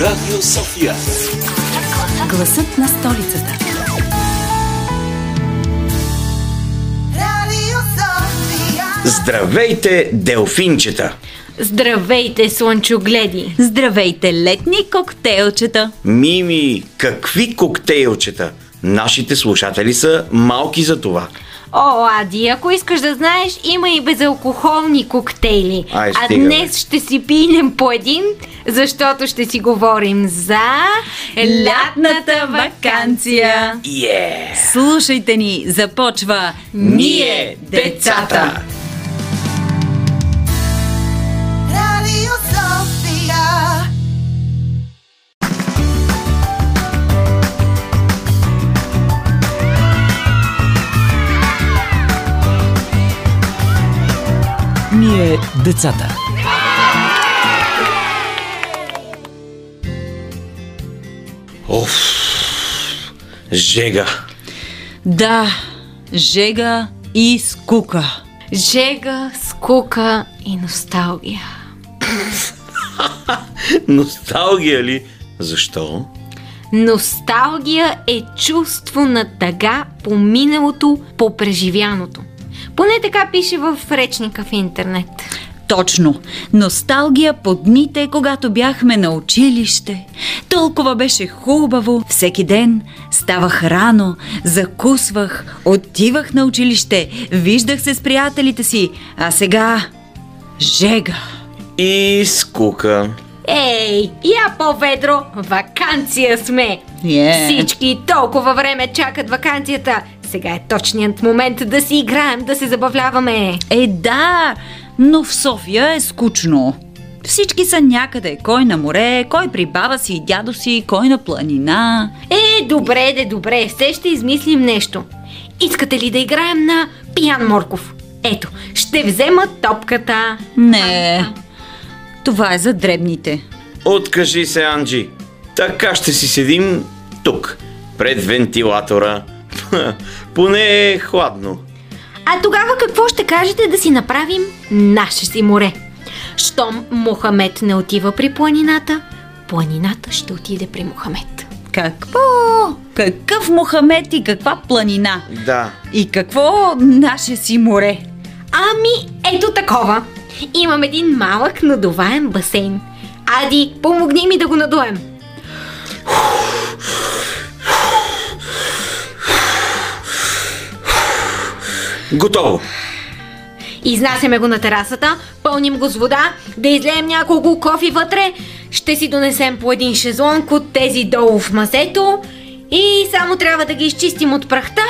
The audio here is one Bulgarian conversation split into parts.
Радио София. Гласът на столицата. Здравейте, делфинчета! Здравейте, слънчогледи! Здравейте, летни коктейлчета! Мими, какви коктейлчета! Нашите слушатели са малки за това. О, Ади, ако искаш да знаеш, има и безалкохолни коктейли. Ай, а днес ще си пинем по един, защото ще си говорим за... Лятната вакансия! Е! Слушайте ни, започва Ние, децата! Ние децата. Оф! Жега! Да, жега и скука. Жега, скука и носталгия. Носталгия ли? Защо? Носталгия е чувство на тъга по миналото, по преживяното. Поне така пише в речника в интернет. Точно. Носталгия по дните, когато бяхме на училище. Толкова беше хубаво. Всеки ден ставах рано, закусвах, отивах на училище, виждах се с приятелите си. А сега... Жега. И скука. Ей, я по-ведро, вакансия сме! Е. Всички толкова време чакат вакансията. Сега е точният момент да си играем, да се забавляваме. Е, да, но в София е скучно. Всички са някъде. Кой на море, кой при баба си и дядо си, кой на планина. Е, добре, де, добре, все ще измислим нещо. Искате ли да играем на пиян Морков? Ето, ще взема топката. Не, това е за дребните. Откажи се, Анджи. Така ще си седим тук, пред вентилатора. Поне е хладно. А тогава какво ще кажете да си направим наше си море? Щом Мохамед не отива при планината, планината ще отиде при Мохамед. Какво? Какъв Мохамед и каква планина? Да. И какво наше си море? Ами, ето такова. Имам един малък надуваем басейн. Ади, помогни ми да го надуем. Готово. Изнасяме го на терасата, пълним го с вода, да излеем няколко кофи вътре, ще си донесем по един шезлонг от тези долу в масето и само трябва да ги изчистим от прахта.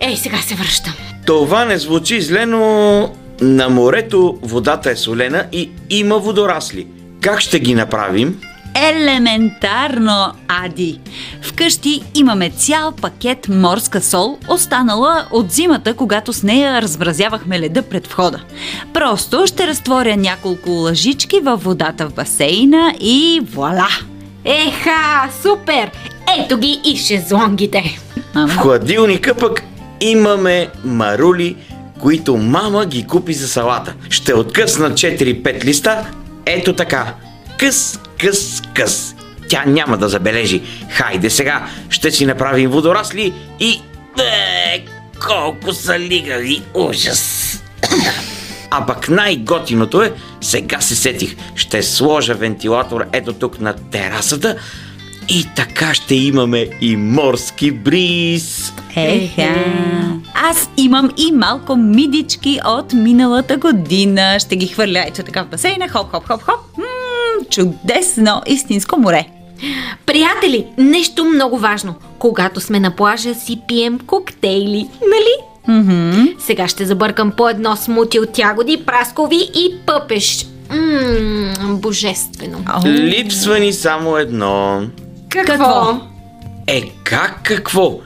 Ей, сега се връщам. Това не звучи зле, но на морето водата е солена и има водорасли. Как ще ги направим? Елементарно, Ади. Вкъщи имаме цял пакет морска сол, останала от зимата, когато с нея размразявахме леда пред входа. Просто ще разтворя няколко лъжички във водата в басейна и вуаля! Еха, супер! Ето ги и шезлонгите. В хладилника пък имаме марули, които мама ги купи за салата. Ще откъсна 4-5 листа, ето така. Къс, къс, къс. Тя няма да забележи. Хайде сега, ще си направим водорасли и... Е, колко са лигави, ужас! А пък най-готиното е, сега се сетих, ще сложа вентилатор ето тук на терасата и така ще имаме и морски бриз. Еха! Аз имам и малко мидички от миналата година. Ще ги хвърля ето така в басейна. Хоп, хоп, хоп, хоп. М, чудесно, истинско море. Приятели, нещо много важно. Когато сме на плажа, си пием коктейли, нали? Мгм. Сега ще забъркам по едно смути от ягоди, праскови и пъпеш. Ммм, божествено. Липсва ни само едно. Какво? Е, как какво?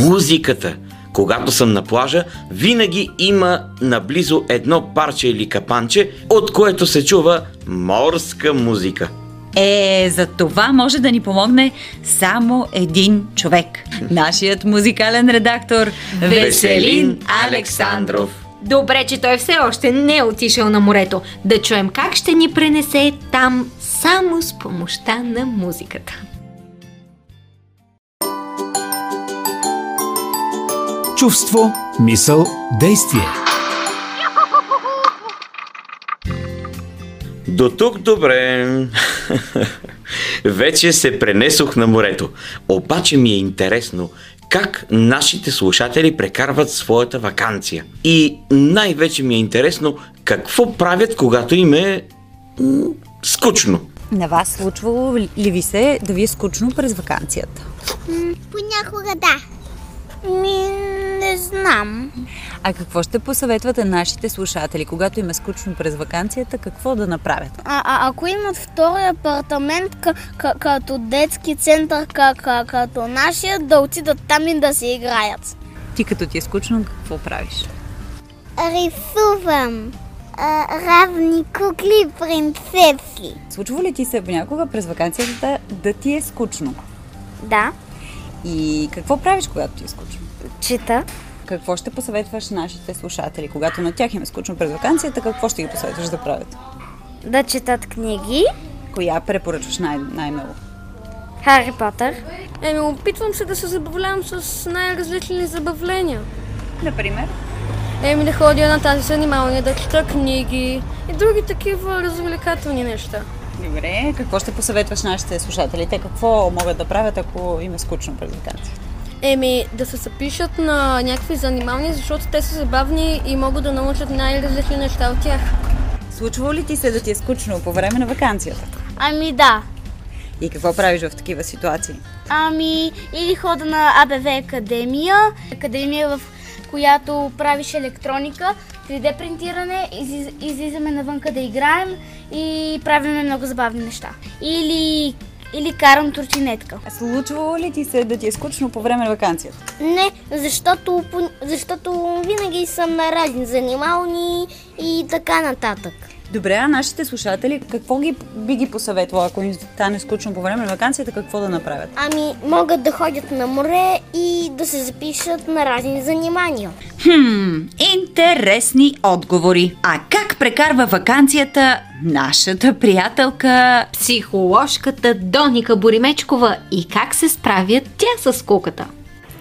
Музиката. Когато съм на плажа, винаги има наблизо едно парче или капанче, от което се чува морска музика. Е, за това може да ни помогне само един човек. Нашият музикален редактор Веселин Александров. Добре, че той все още не е отишъл на морето. Да чуем как ще ни пренесе там само с помощта на музиката. Чувство, мисъл, действие. До тук добре. Вече се пренесох на морето. Обаче ми е интересно как нашите слушатели прекарват своята вакансия. И най-вече ми е интересно какво правят, когато им е м- скучно. На вас случвало ли ви се да ви е скучно през вакансията? Понякога да. Ми, не знам. А какво ще посъветвате нашите слушатели, когато им е скучно през вакансията, какво да направят? А, а ако имат втори апартамент к- к- като детски център, к- к- като нашия, да отидат там и да си играят. Ти като ти е скучно, какво правиш? Рисувам а, равни кукли принцеси. Случва ли ти се понякога през вакансията да ти е скучно? Да, И какво правиш, когато ти е скучно? чита. Какво ще посъветваш нашите слушатели, когато на тях им е скучно през вакансията, какво ще ги посъветваш да правят? Да четат книги. Коя препоръчваш най- най-много? Хари Потър. Еми, опитвам се да се забавлявам с най-различни забавления. Например? Еми, да ходя на тази занималния, да чета книги и други такива развлекателни неща. Добре, какво ще посъветваш нашите слушатели? Те какво могат да правят, ако им е скучно през вакансията? Еми, да се запишат на някакви занималния, защото те са забавни и могат да научат най-различни неща от тях. Случва ли ти се да ти е скучно по време на вакансията? Ами да. И какво правиш в такива ситуации? Ами, или хода на АБВ Академия, академия в която правиш електроника, 3D принтиране, излиз, излизаме навънка да играем и правиме много забавни неща. Или, или карам турчинетка. А случвало ли ти се да ти е скучно по време на вакансията? Не, защото, защото винаги съм на разни занимални и така нататък. Добре, а нашите слушатели какво ги, би ги посъветвала, ако им стане скучно по време на вакансията, какво да направят? Ами, могат да ходят на море и да се запишат на разни занимания. Хм, интересни отговори. А как прекарва вакансията нашата приятелка? Психоложката Доника Боримечкова и как се справят тя с куката.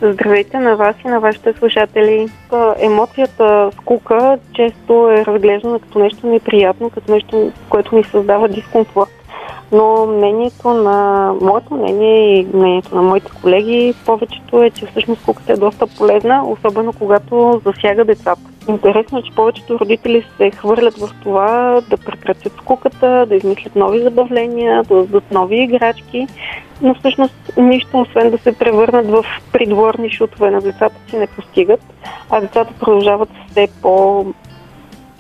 Здравейте на вас и на вашите слушатели. Та, Емоцията скука често е разглеждана като нещо неприятно, като нещо, което ни създава дискомфорт. Но мнението на моето мнение и мнението на моите колеги повечето е, че всъщност скуката е доста полезна, особено когато засяга децата. Интересно е, че повечето родители се хвърлят в това да прекратят скуката, да измислят нови забавления, да дадат нови играчки, но всъщност нищо, освен да се превърнат в придворни шутове на децата си, не постигат, а децата продължават все по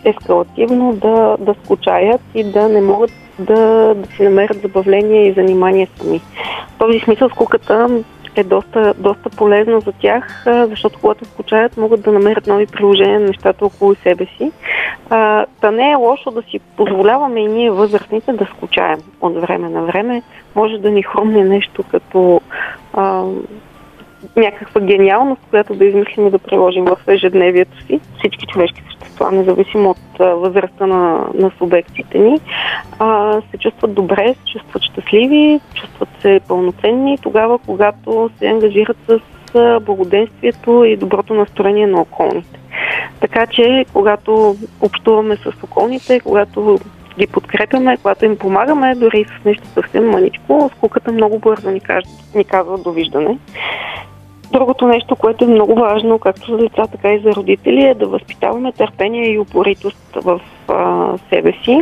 ескалативно да, да скучаят и да не могат да, да си намерят забавление и занимание сами. В този смисъл скуката е доста, доста полезна за тях, защото когато скучаят, могат да намерят нови приложения на нещата около себе си. Та не е лошо да си позволяваме и ние възрастните да скучаем от време на време. Може да ни хрумне нещо като а, някаква гениалност, която да измислим и да приложим в ежедневието си. Всички човешки същества, независимо от възрастта на, на субектите ни, а, се чувстват добре, се чувстват щастливи, чувстват се пълноценни тогава, когато се ангажират с благоденствието и доброто настроение на околните. Така че, когато общуваме с околните, когато ги подкрепяме, когато им помагаме, дори с нещо съвсем маничко, скуката много бързо ни, каже, ни казва довиждане. Другото нещо, което е много важно, както за деца, така и за родители, е да възпитаваме търпение и упоритост в а, себе си.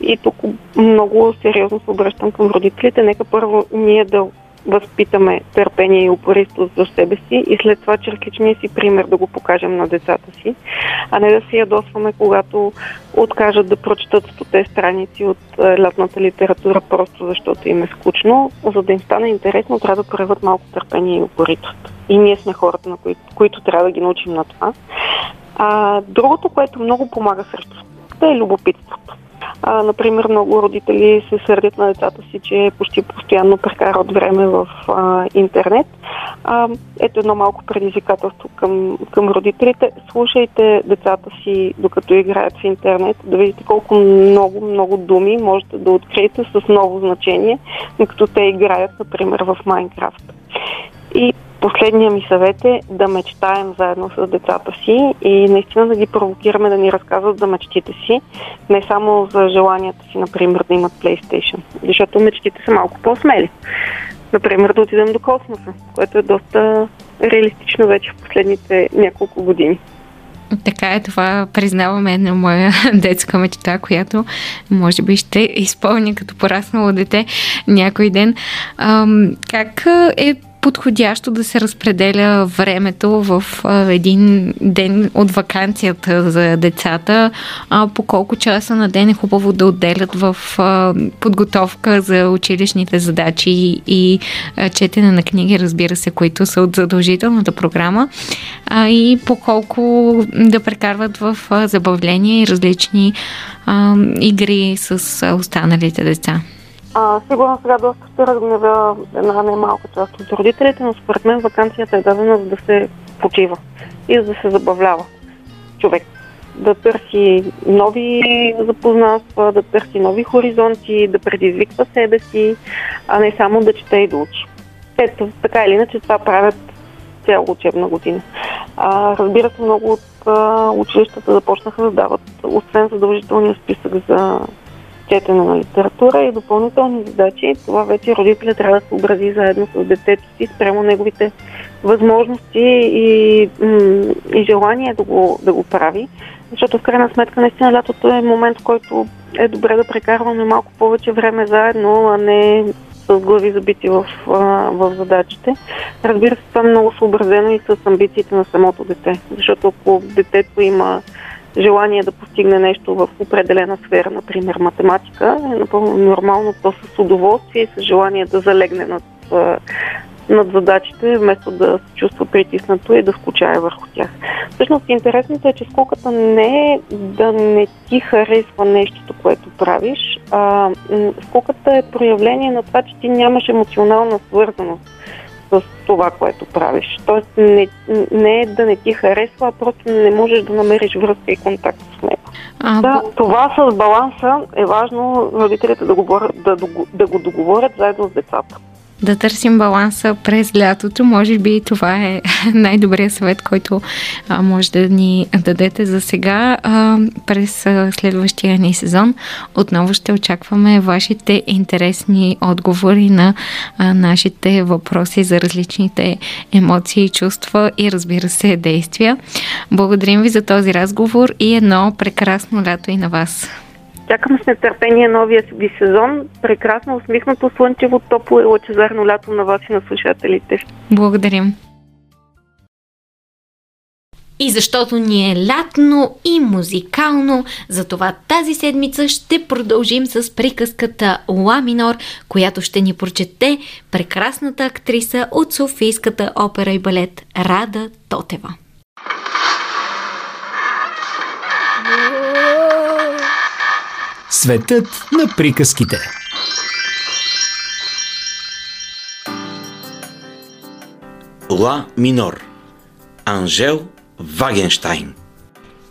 И тук много сериозно се обръщам към родителите. Нека първо ние да възпитаме търпение и упоритост за себе си и след това чрез личния си пример да го покажем на децата си, а не да се ядосваме, когато откажат да прочитат стоте страници от е, лятната литература, просто защото им е скучно. За да им стане интересно, трябва да проявят малко търпение и упоритост. И ние сме хората, на които, които трябва да ги научим на това. А, другото, което много помага срещу скуката е любопитството. А, например, много родители се сърдят на децата си, че почти постоянно прекарат време в а, интернет. А, ето едно малко предизвикателство към, към родителите. Слушайте децата си, докато играят в интернет, да видите колко много, много думи можете да откриете с ново значение, докато те играят, например, в Майнкрафт. И Последният ми съвет е да мечтаем заедно с децата си и наистина да ги провокираме да ни разказват за мечтите си, не само за желанията си, например, да имат PlayStation, защото мечтите са малко по-смели. Например, да отидем до космоса, което е доста реалистично вече в последните няколко години. Така е, това признаваме на моя детска мечта, която може би ще изпълня като пораснало дете някой ден. Ам, как е подходящо да се разпределя времето в един ден от вакансията за децата, по колко часа на ден е хубаво да отделят в подготовка за училищните задачи и четене на книги, разбира се, които са от задължителната програма, и по колко да прекарват в забавления и различни игри с останалите деца. А, сигурно сега доста ще разгневя една немалка част от родителите, но според мен вакансията е дадена за да се почива и за да се забавлява човек. Да търси нови запознанства, да търси нови хоризонти, да предизвиква себе си, а не само да чете и да учи. Ето, така или иначе това правят цяла учебна година. А, разбира се, много от училищата започнаха да дават, освен задължителния списък за четене на литература и допълнителни задачи. Това вече родителя трябва да се образи заедно с детето си, спрямо неговите възможности и, и желание да го, да го прави. Защото в крайна сметка наистина лятото е момент, в който е добре да прекарваме малко повече време заедно, а не с глави забити в, в задачите. Разбира се, това е много съобразено и с амбициите на самото дете. Защото ако детето има желание да постигне нещо в определена сфера, например математика, е напълно нормално то с удоволствие и с желание да залегне над, над задачите, вместо да се чувства притиснато и да скучае върху тях. Всъщност интересното е, че сколката не е да не ти харесва нещото, което правиш, а сколката е проявление на това, че ти нямаш емоционална свързаност с това, което правиш. Тоест не, не е да не ти харесва, а просто не можеш да намериш връзка и контакт с него. А, да, това с баланса е важно родителите да го, да, да го договорят заедно с децата да търсим баланса през лятото. Може би това е най-добрият съвет, който а, може да ни дадете за сега. А, през а, следващия ни сезон отново ще очакваме вашите интересни отговори на а, нашите въпроси за различните емоции, чувства и разбира се действия. Благодарим ви за този разговор и едно прекрасно лято и на вас. Чакам с нетърпение новия ви сезон. Прекрасно, усмихнато, слънчево, топло и лъчезарно лято на вас и на слушателите. Благодарим. И защото ни е лятно и музикално, затова тази седмица ще продължим с приказката Ла Минор, която ще ни прочете прекрасната актриса от Софийската опера и балет Рада Тотева. Светът на приказките. Ла минор. Анжел Вагенштайн.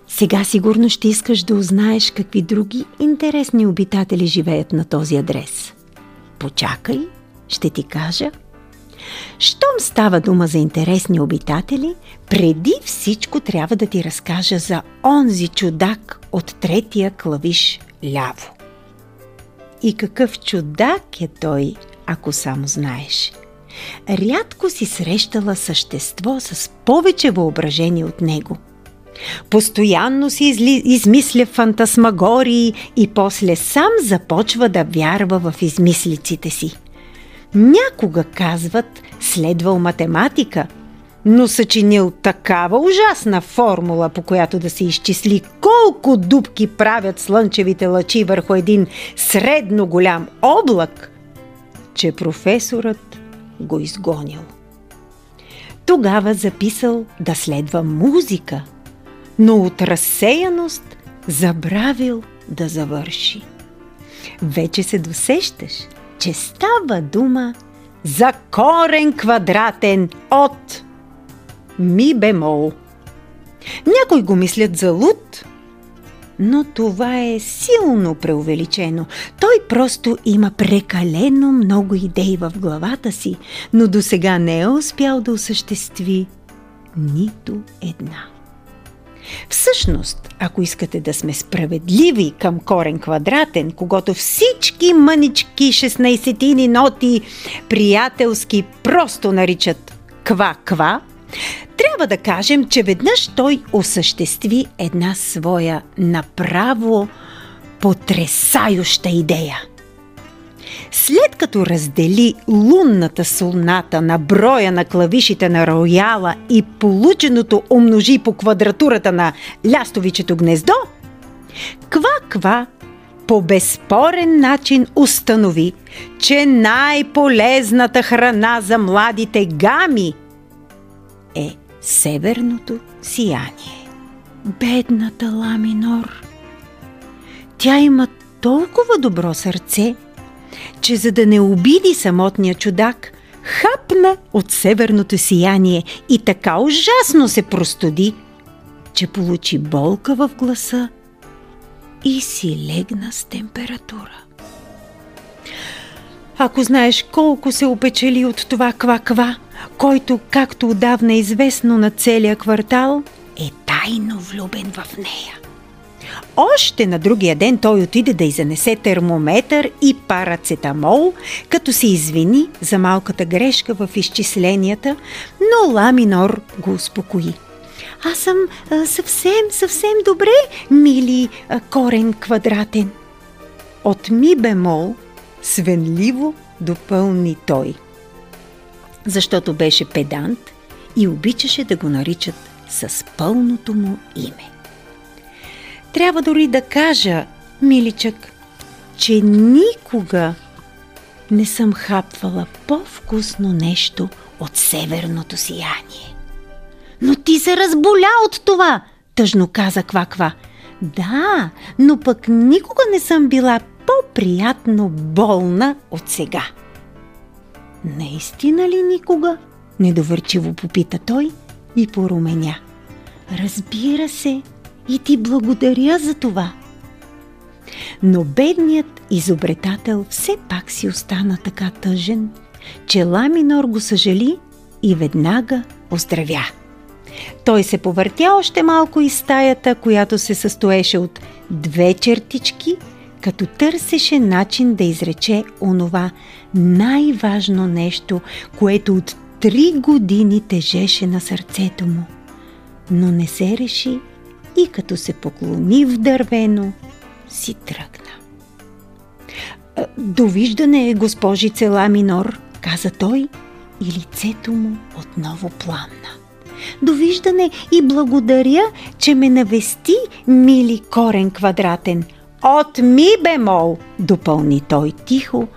Сега сигурно ще искаш да узнаеш какви други интересни обитатели живеят на този адрес. Почакай, ще ти кажа. Щом става дума за интересни обитатели, преди всичко трябва да ти разкажа за онзи чудак от третия клавиш ляво. И какъв чудак е той, ако само знаеш. Рядко си срещала същество с повече въображение от него. Постоянно си изли... измисля фантасмагории и после сам започва да вярва в измислиците си. Някога казват, следвал математика – но съчинил такава ужасна формула, по която да се изчисли колко дубки правят слънчевите лъчи върху един средно голям облак, че професорът го изгонил. Тогава записал да следва музика, но от разсеяност забравил да завърши. Вече се досещаш, че става дума за корен квадратен от ми бемол. Някои го мислят за луд, но това е силно преувеличено. Той просто има прекалено много идеи в главата си, но до сега не е успял да осъществи нито една. Всъщност, ако искате да сме справедливи към корен квадратен, когато всички мънички 16 ноти приятелски просто наричат ква-ква, трябва да кажем, че веднъж той осъществи една своя направо потресающа идея. След като раздели лунната соната на броя на клавишите на рояла и полученото умножи по квадратурата на лястовичето гнездо, Ква-Ква по безспорен начин установи, че най-полезната храна за младите гами е северното сияние. Бедната Ламинор. Тя има толкова добро сърце, че за да не обиди самотния чудак, хапна от северното сияние и така ужасно се простуди, че получи болка в гласа и си легна с температура. Ако знаеш колко се опечели от това ква-ква, който, както отдавна е известно на целия квартал, е тайно влюбен в нея. Още на другия ден той отиде да изанесе термометър и парацетамол, като се извини за малката грешка в изчисленията, но Ламинор го успокои. Аз съм а, съвсем, съвсем добре, мили а, корен квадратен. От ми бемол свенливо допълни той. Защото беше педант и обичаше да го наричат с пълното му име. Трябва дори да кажа, миличък, че никога не съм хапвала по-вкусно нещо от северното сияние. Но ти се разболя от това, тъжно каза Кваква. Да, но пък никога не съм била по-приятно болна от сега. Наистина ли никога? Недоверчиво попита той и поруменя. Разбира се, и ти благодаря за това. Но бедният изобретател все пак си остана така тъжен, че Ламинор го съжали и веднага оздравя. Той се повъртя още малко из стаята, която се състоеше от две чертички, като търсеше начин да изрече онова най-важно нещо, което от три години тежеше на сърцето му. Но не се реши и като се поклони в дървено, си тръгна. Довиждане, госпожице Ламинор, каза той и лицето му отново пламна. Довиждане и благодаря, че ме навести, мили корен квадратен. От ми бемол, допълни той тихо,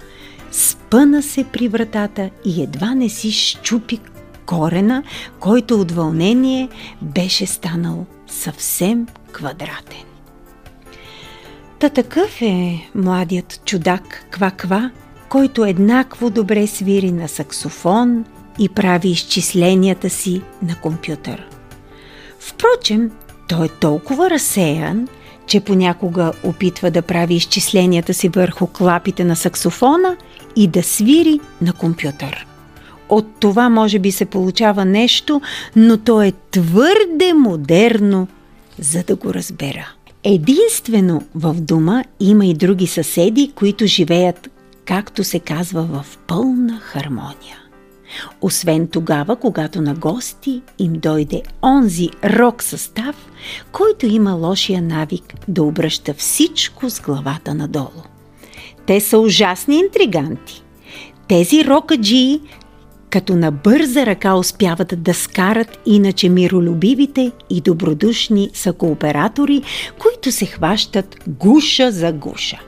спъна се при вратата и едва не си щупи корена, който от вълнение беше станал съвсем квадратен. Та такъв е младият чудак Ква-Ква, който еднакво добре свири на саксофон и прави изчисленията си на компютър. Впрочем, той е толкова разсеян, че понякога опитва да прави изчисленията си върху клапите на саксофона и да свири на компютър. От това може би се получава нещо, но то е твърде модерно, за да го разбера. Единствено в дома има и други съседи, които живеят, както се казва, в пълна хармония. Освен тогава, когато на гости им дойде онзи рок състав, който има лошия навик да обръща всичко с главата надолу. Те са ужасни интриганти. Тези рокаджии като на бърза ръка успяват да скарат иначе миролюбивите и добродушни са кооператори, които се хващат гуша за гуша.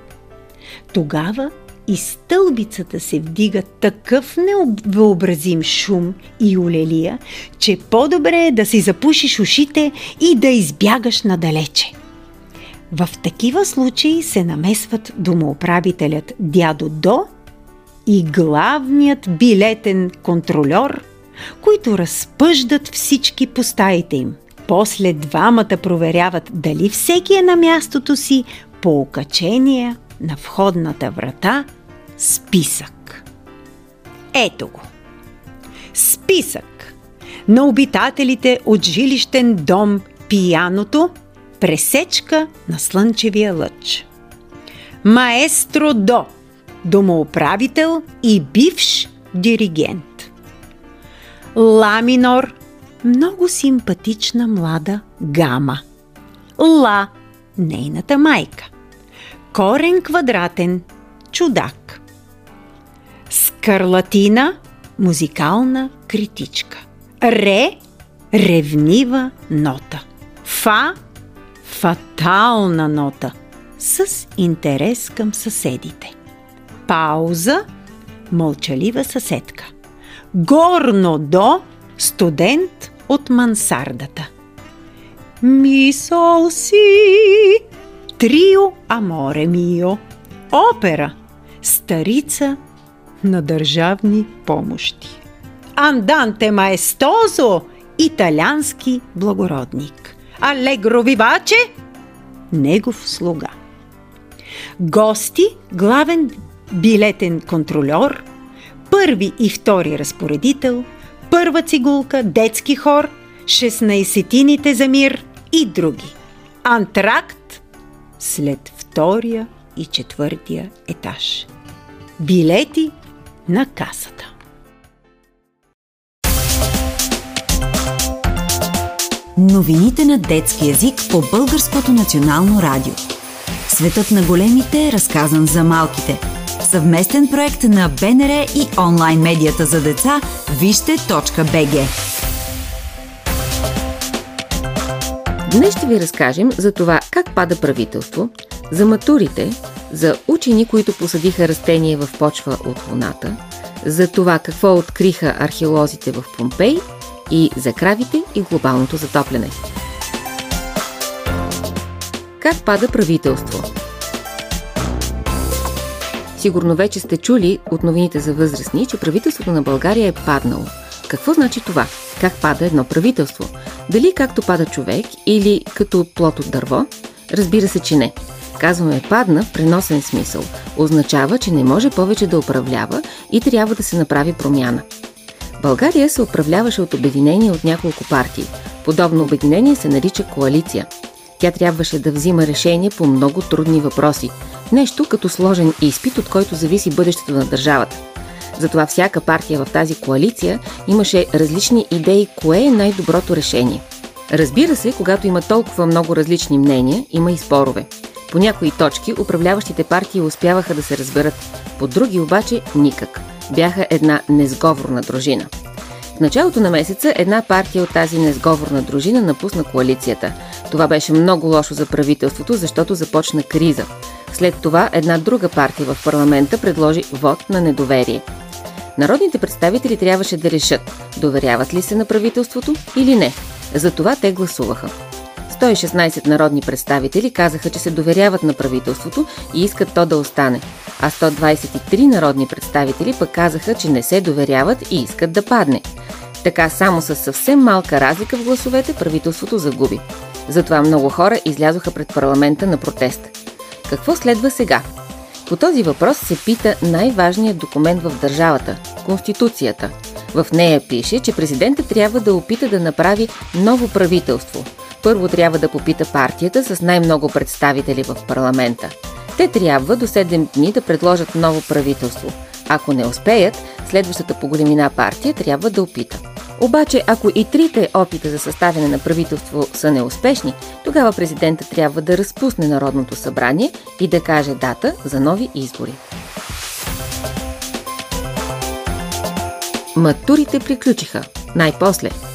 Тогава и стълбицата се вдига такъв невъобразим шум и олелия, че по-добре е да си запушиш ушите и да избягаш надалече. В такива случаи се намесват домоуправителят дядо До и главният билетен контролер, които разпъждат всички по стаите им. После двамата проверяват дали всеки е на мястото си по окачение на входната врата списък. Ето го. Списък на обитателите от жилищен дом Пияното, пресечка на слънчевия лъч. Маестро До, домоуправител и бивш диригент. Ла минор, много симпатична млада гама. Ла, нейната майка. Корен квадратен, чудак. Скарлатина, музикална критичка. Ре, ревнива нота. Фа, фатална нота, с интерес към съседите. Пауза, мълчалива съседка. Горно до, студент от мансардата. Мисъл си, трио аморе мио, опера, старица на държавни помощи. Анданте маестозо, италиански благородник. Алегро виваче, негов слуга. Гости, главен билетен контролер, първи и втори разпоредител, първа цигулка, детски хор, 16-тините за мир и други. Антракт след втория и четвъртия етаж. Билети на касата. Новините на детски язик по Българското национално радио. Светът на големите е разказан за малките. Съвместен проект на БНР и онлайн медията за деца вижте.бг. Днес ще ви разкажем за това как пада правителство, за матурите, за учени, които посадиха растение в почва от луната, за това какво откриха археолозите в Помпей и за кравите и глобалното затопляне. Как пада правителство? Сигурно вече сте чули от новините за възрастни, че правителството на България е паднало. Какво значи това? Как пада едно правителство? Дали както пада човек или като плод от дърво? Разбира се, че не. Казваме падна в преносен смисъл. Означава, че не може повече да управлява и трябва да се направи промяна. България се управляваше от обединение от няколко партии. Подобно обединение се нарича коалиция. Тя трябваше да взима решения по много трудни въпроси. Нещо като сложен изпит, от който зависи бъдещето на държавата. Затова всяка партия в тази коалиция имаше различни идеи кое е най-доброто решение. Разбира се, когато има толкова много различни мнения, има и спорове. По някои точки управляващите партии успяваха да се разберат, по други обаче никак. Бяха една незговорна дружина. В началото на месеца една партия от тази незговорна дружина напусна коалицията. Това беше много лошо за правителството, защото започна криза. След това една друга партия в парламента предложи вод на недоверие. Народните представители трябваше да решат, доверяват ли се на правителството или не. Затова те гласуваха. 116 народни представители казаха, че се доверяват на правителството и искат то да остане, а 123 народни представители пък казаха, че не се доверяват и искат да падне. Така само с съвсем малка разлика в гласовете правителството загуби. Затова много хора излязоха пред парламента на протест. Какво следва сега? По този въпрос се пита най-важният документ в държавата – Конституцията. В нея пише, че президентът трябва да опита да направи ново правителство. Първо трябва да попита партията с най-много представители в парламента. Те трябва до 7 дни да предложат ново правителство. Ако не успеят, следващата по големина партия трябва да опита. Обаче, ако и трите опита за съставяне на правителство са неуспешни, тогава президента трябва да разпусне Народното събрание и да каже дата за нови избори. Матурите приключиха. Най-после.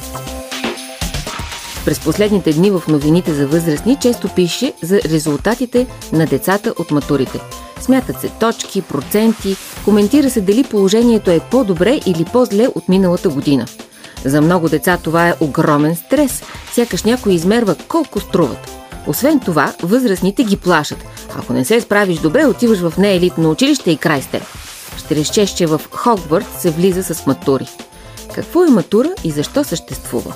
През последните дни в новините за възрастни често пише за резултатите на децата от матурите. Смятат се точки, проценти, коментира се дали положението е по-добре или по-зле от миналата година. За много деца това е огромен стрес, сякаш някой измерва колко струват. Освен това, възрастните ги плашат. Ако не се справиш добре, отиваш в неелитно училище и край с. Ще речеш, че в Хогварт се влиза с матури. Какво е матура и защо съществува?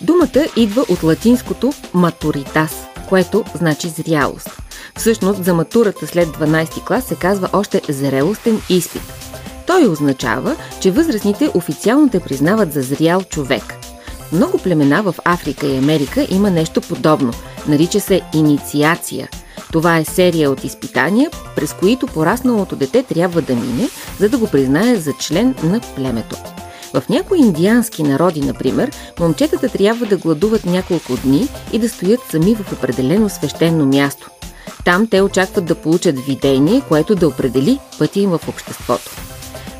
Думата идва от латинското матуритас, което значи зрялост. Всъщност за матурата след 12 клас се казва още зрелостен изпит. Той означава, че възрастните официално те признават за зрял човек. Много племена в Африка и Америка има нещо подобно. Нарича се инициация. Това е серия от изпитания, през които порасналото дете трябва да мине, за да го признае за член на племето. В някои индиански народи, например, момчетата трябва да гладуват няколко дни и да стоят сами в определено свещено място. Там те очакват да получат видение, което да определи пътя им в обществото.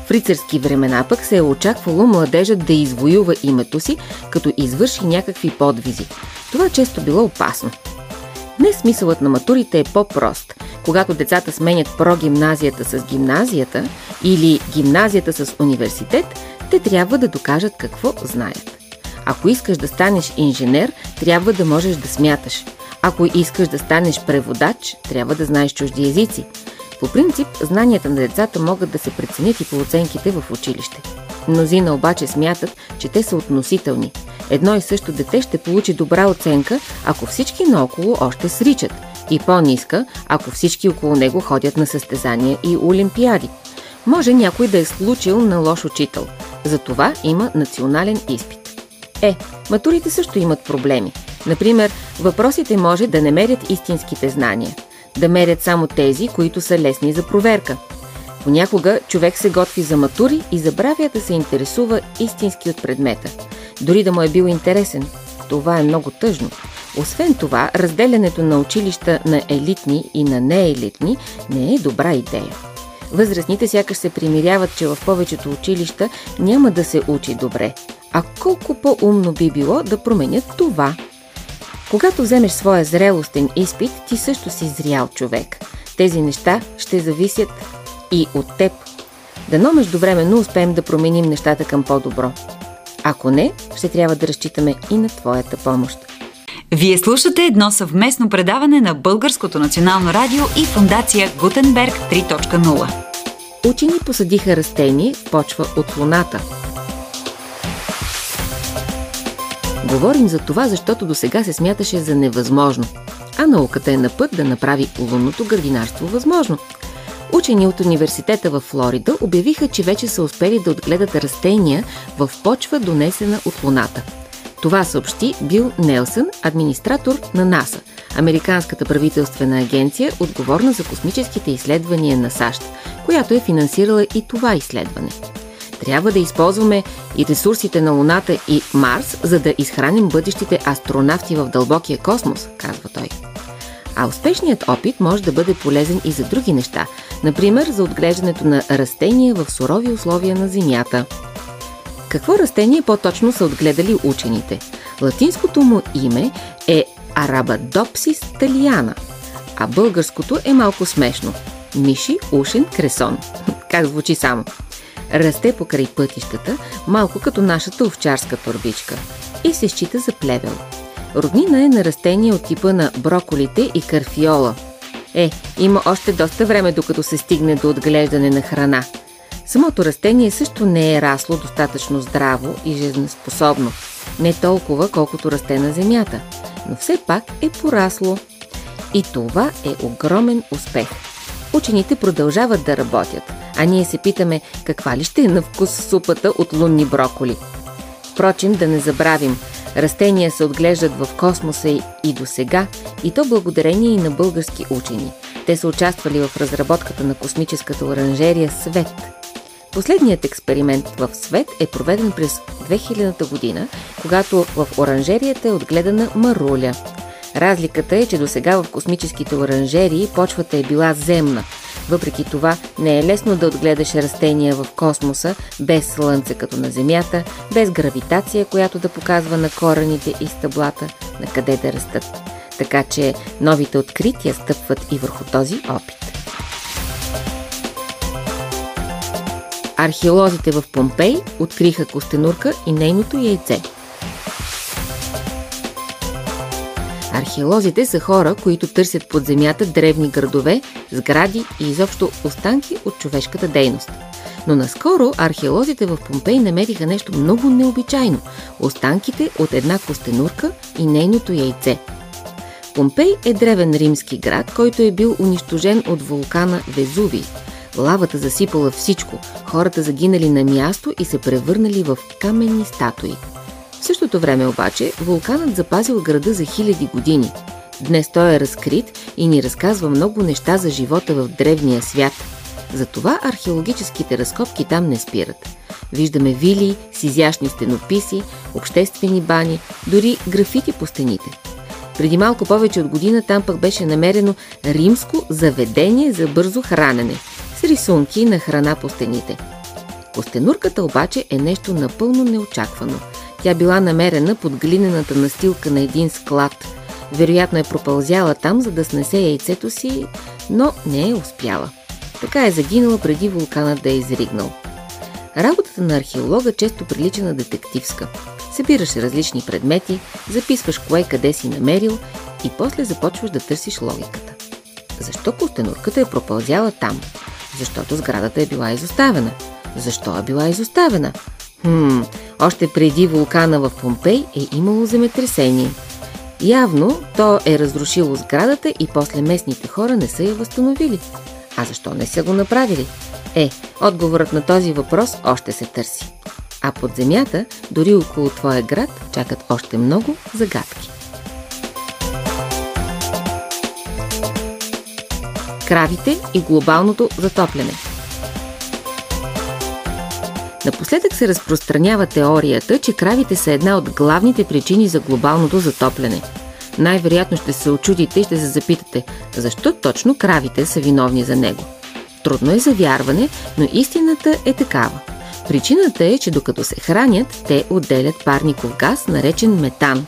В рицарски времена пък се е очаквало младежът да извоюва името си, като извърши някакви подвизи. Това често било опасно. Днес смисълът на матурите е по-прост. Когато децата сменят прогимназията с гимназията или гимназията с университет, те трябва да докажат какво знаят. Ако искаш да станеш инженер, трябва да можеш да смяташ. Ако искаш да станеш преводач, трябва да знаеш чужди езици. По принцип, знанията на децата могат да се преценят и по оценките в училище. Мнозина обаче смятат, че те са относителни. Едно и също дете ще получи добра оценка, ако всички наоколо още сричат, и по-ниска, ако всички около него ходят на състезания и олимпиади. Може някой да е случил на лош учител. Затова има национален изпит. Е, матурите също имат проблеми. Например, въпросите може да не мерят истинските знания, да мерят само тези, които са лесни за проверка. Понякога човек се готви за матури и забравя да се интересува истински от предмета. Дори да му е бил интересен. Това е много тъжно. Освен това, разделянето на училища на елитни и на неелитни не е добра идея. Възрастните сякаш се примиряват, че в повечето училища няма да се учи добре. А колко по-умно би било да променят това – когато вземеш своя зрелостен изпит, ти също си зрял човек. Тези неща ще зависят и от теб. Дано междувременно успеем да променим нещата към по-добро. Ако не, ще трябва да разчитаме и на твоята помощ. Вие слушате едно съвместно предаване на Българското национално радио и фундация Гутенберг 3.0. Учени посадиха растение в почва от луната – Говорим за това, защото до сега се смяташе за невъзможно, а науката е на път да направи лунното градинарство възможно. Учени от университета в Флорида обявиха, че вече са успели да отгледат растения в почва, донесена от Луната. Това съобщи Бил Нелсън, администратор на НАСА, Американската правителствена агенция, отговорна за космическите изследвания на САЩ, която е финансирала и това изследване. Трябва да използваме и ресурсите на Луната и Марс, за да изхраним бъдещите астронавти в дълбокия космос, казва той. А успешният опит може да бъде полезен и за други неща, например за отглеждането на растения в сурови условия на Земята. Какво растение по-точно са отгледали учените? Латинското му име е Арабадопсис талиана, а българското е малко смешно – Миши ушен кресон. Как звучи само? Расте покрай пътищата, малко като нашата овчарска турбичка и се счита за плевел. Роднина е на растение от типа на броколите и карфиола. Е, има още доста време докато се стигне до отглеждане на храна. Самото растение също не е расло достатъчно здраво и жизнеспособно. Не толкова, колкото расте на земята, но все пак е порасло. И това е огромен успех. Учените продължават да работят – а ние се питаме каква ли ще е на вкус супата от лунни броколи. Впрочем, да не забравим, растения се отглеждат в космоса и до сега, и то благодарение и на български учени. Те са участвали в разработката на космическата оранжерия Свет. Последният експеримент в Свет е проведен през 2000 година, когато в оранжерията е отгледана маруля. Разликата е, че до сега в космическите оранжерии почвата е била земна – въпреки това, не е лесно да отгледаш растения в космоса, без слънце като на Земята, без гравитация, която да показва на корените и стъблата, на къде да растат. Така че новите открития стъпват и върху този опит. Археолозите в Помпей откриха костенурка и нейното яйце. Археолозите са хора, които търсят под земята древни градове, сгради и изобщо останки от човешката дейност. Но наскоро археолозите в Помпей намериха нещо много необичайно – останките от една костенурка и нейното яйце. Помпей е древен римски град, който е бил унищожен от вулкана Везувий. Лавата засипала всичко, хората загинали на място и се превърнали в каменни статуи. В същото време обаче вулканът запазил града за хиляди години. Днес той е разкрит и ни разказва много неща за живота в древния свят. Затова археологическите разкопки там не спират. Виждаме вили с изящни стенописи, обществени бани, дори графити по стените. Преди малко повече от година там пък беше намерено римско заведение за бързо хранене с рисунки на храна по стените. Костенурката обаче е нещо напълно неочаквано. Тя била намерена под глинената настилка на един склад. Вероятно е пропълзяла там, за да снесе яйцето си, но не е успяла. Така е загинала преди вулканът да е изригнал. Работата на археолога често прилича на детективска. Събираш различни предмети, записваш кое къде си намерил и после започваш да търсиш логиката. Защо костенурката е пропълзяла там? Защото сградата е била изоставена. Защо е била изоставена? Хм, още преди вулкана в Помпей е имало земетресение. Явно то е разрушило сградата и после местните хора не са я възстановили. А защо не са го направили? Е, отговорът на този въпрос още се търси. А под земята, дори около твоя град, чакат още много загадки. Кравите и глобалното затопляне – Напоследък се разпространява теорията, че кравите са една от главните причини за глобалното затопляне. Най-вероятно ще се очудите и ще се запитате, защо точно кравите са виновни за него. Трудно е за вярване, но истината е такава. Причината е, че докато се хранят, те отделят парников газ, наречен метан.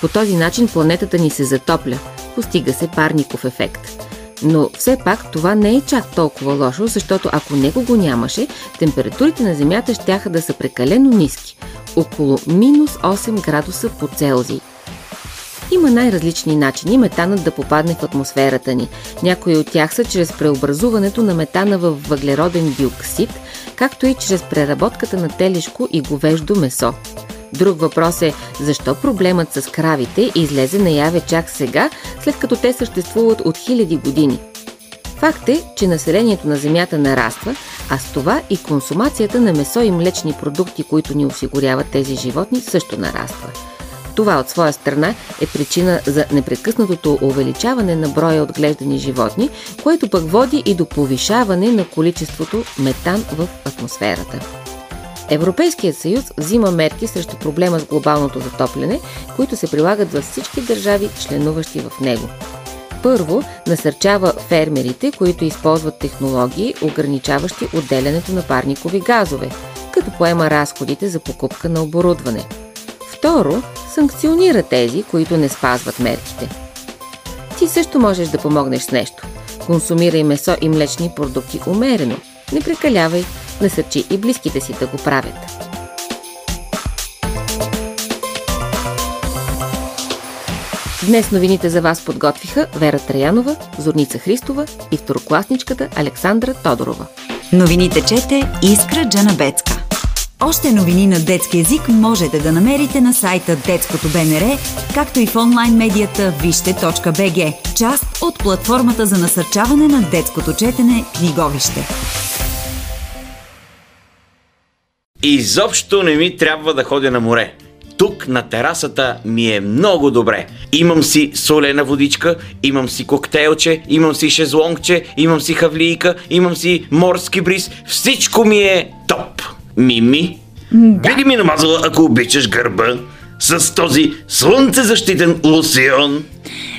По този начин планетата ни се затопля, постига се парников ефект. Но все пак това не е чак толкова лошо, защото ако него го нямаше, температурите на Земята ще да са прекалено ниски – около минус 8 градуса по Целзий. Има най-различни начини метанът да попадне в атмосферата ни. Някои от тях са чрез преобразуването на метана в въглероден диоксид, както и чрез преработката на телешко и говеждо месо. Друг въпрос е защо проблемът с кравите излезе наяве чак сега, след като те съществуват от хиляди години. Факт е, че населението на Земята нараства, а с това и консумацията на месо и млечни продукти, които ни осигуряват тези животни, също нараства. Това от своя страна е причина за непрекъснатото увеличаване на броя отглеждани животни, което пък води и до повишаване на количеството метан в атмосферата. Европейският съюз взима мерки срещу проблема с глобалното затопляне, които се прилагат във всички държави, членуващи в него. Първо, насърчава фермерите, които използват технологии, ограничаващи отделянето на парникови газове, като поема разходите за покупка на оборудване. Второ, санкционира тези, които не спазват мерките. Ти също можеш да помогнеш с нещо. Консумирай месо и млечни продукти умерено. Не прекалявай, насърчи и близките си да го правят. Днес новините за вас подготвиха Вера Траянова, Зорница Христова и второкласничката Александра Тодорова. Новините чете Искра Джанабецка. Още новини на детски язик можете да намерите на сайта Детското БНР, както и в онлайн медията вижте.бг, част от платформата за насърчаване на детското четене Книговище. Изобщо не ми трябва да ходя на море. Тук на терасата ми е много добре. Имам си солена водичка, имам си коктейлче, имам си шезлонгче, имам си хавлийка, имам си морски бриз. Всичко ми е топ. Мими, да. би ли ми намазала, ако обичаш гърба, с този слънцезащитен лосион?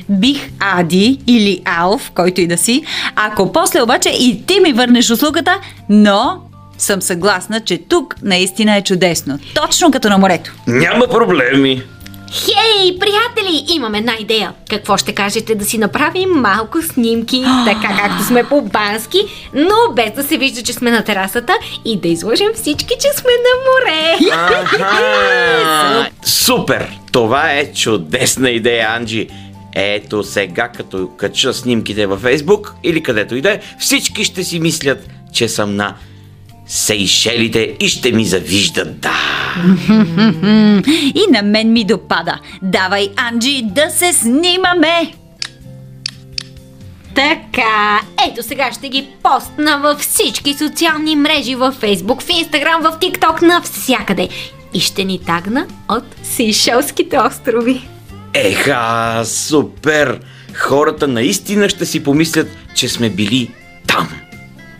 Бих Ади или Алф, който и да си, ако после обаче и ти ми върнеш услугата, но съм съгласна, че тук наистина е чудесно. Точно като на морето. Няма проблеми. Хей, приятели, имам една идея. Какво ще кажете да си направим малко снимки, така както сме по бански, но без да се вижда, че сме на терасата и да излъжем всички, че сме на море. Аха! Супер! Това е чудесна идея, Анджи. Ето сега, като кача снимките във Фейсбук или където и да е, всички ще си мислят, че съм на Сейшелите и ще ми завиждат. Да! И на мен ми допада. Давай, Анджи, да се снимаме! Така, ето сега ще ги постна във всички социални мрежи, във Фейсбук, в Инстаграм, в ТикТок, навсякъде. И ще ни тагна от Сейшелските острови. Еха, супер! Хората наистина ще си помислят, че сме били там.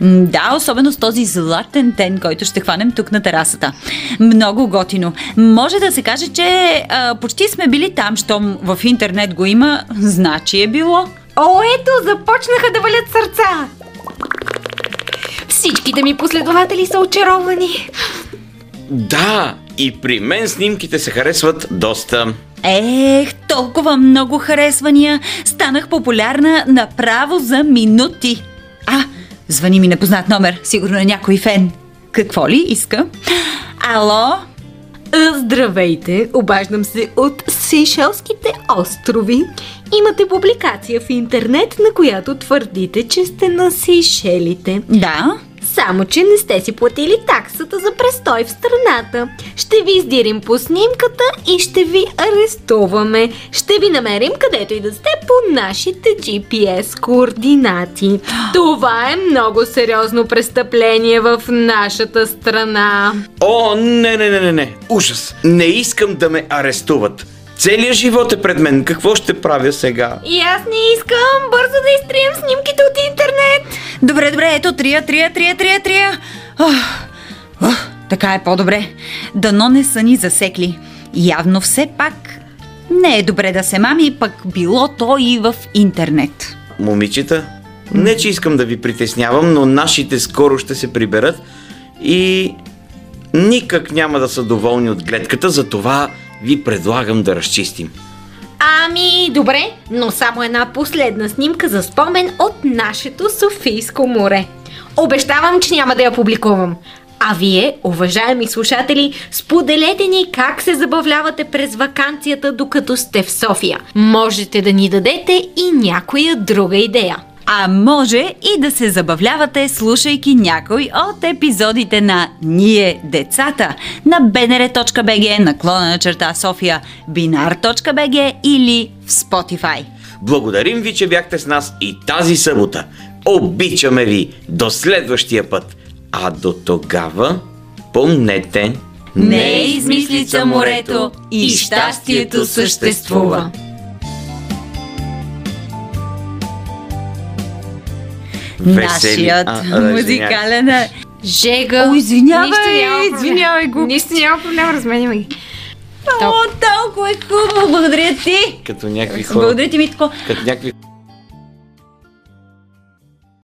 Да, особено с този златен ден, който ще хванем тук на терасата. Много готино. Може да се каже, че а, почти сме били там, щом в интернет го има, значи е било. О, ето, започнаха да валят сърца! Всичките ми последователи са очаровани. Да, и при мен снимките се харесват доста. Ех, толкова много харесвания. Станах популярна направо за минути. Звъни ми непознат номер. Сигурно е някой фен. Какво ли иска? Ало? Здравейте, обаждам се от Сейшелските острови. Имате публикация в интернет, на която твърдите, че сте на Сейшелите. Да? Само, че не сте си платили таксата за престой в страната. Ще ви издирим по снимката и ще ви арестуваме. Ще ви намерим където и да сте по нашите GPS координати. Това е много сериозно престъпление в нашата страна. О, не, не, не, не, не. Ужас. Не искам да ме арестуват. Целият живот е пред мен. Какво ще правя сега? И аз не искам бързо да изтрием снимките от интернет. Добре, добре, ето трия, трия, трия, трия, трия. Ох, ох, така е по-добре. Дано не са ни засекли. Явно все пак не е добре да се мами, пък било то и в интернет. Момичета, не че искам да ви притеснявам, но нашите скоро ще се приберат и никак няма да са доволни от гледката, затова ви предлагам да разчистим. Ами, добре, но само една последна снимка за спомен от нашето Софийско море. Обещавам, че няма да я публикувам. А вие, уважаеми слушатели, споделете ни как се забавлявате през вакансията, докато сте в София. Можете да ни дадете и някоя друга идея. А може и да се забавлявате, слушайки някой от епизодите на Ние децата на bnr.bg, наклона на черта София, binar.bg или в Spotify. Благодарим ви, че бяхте с нас и тази събота. Обичаме ви до следващия път. А до тогава, помнете... Не е измислица морето и щастието съществува. Нашият А, музикален... Жега. О, извинявай, няма извинявай го. Нищо няма проблем, разменяме ги. О, толкова е хубаво, благодаря ти. Като някакви хора. Благодаря ти, Митко. Като някакви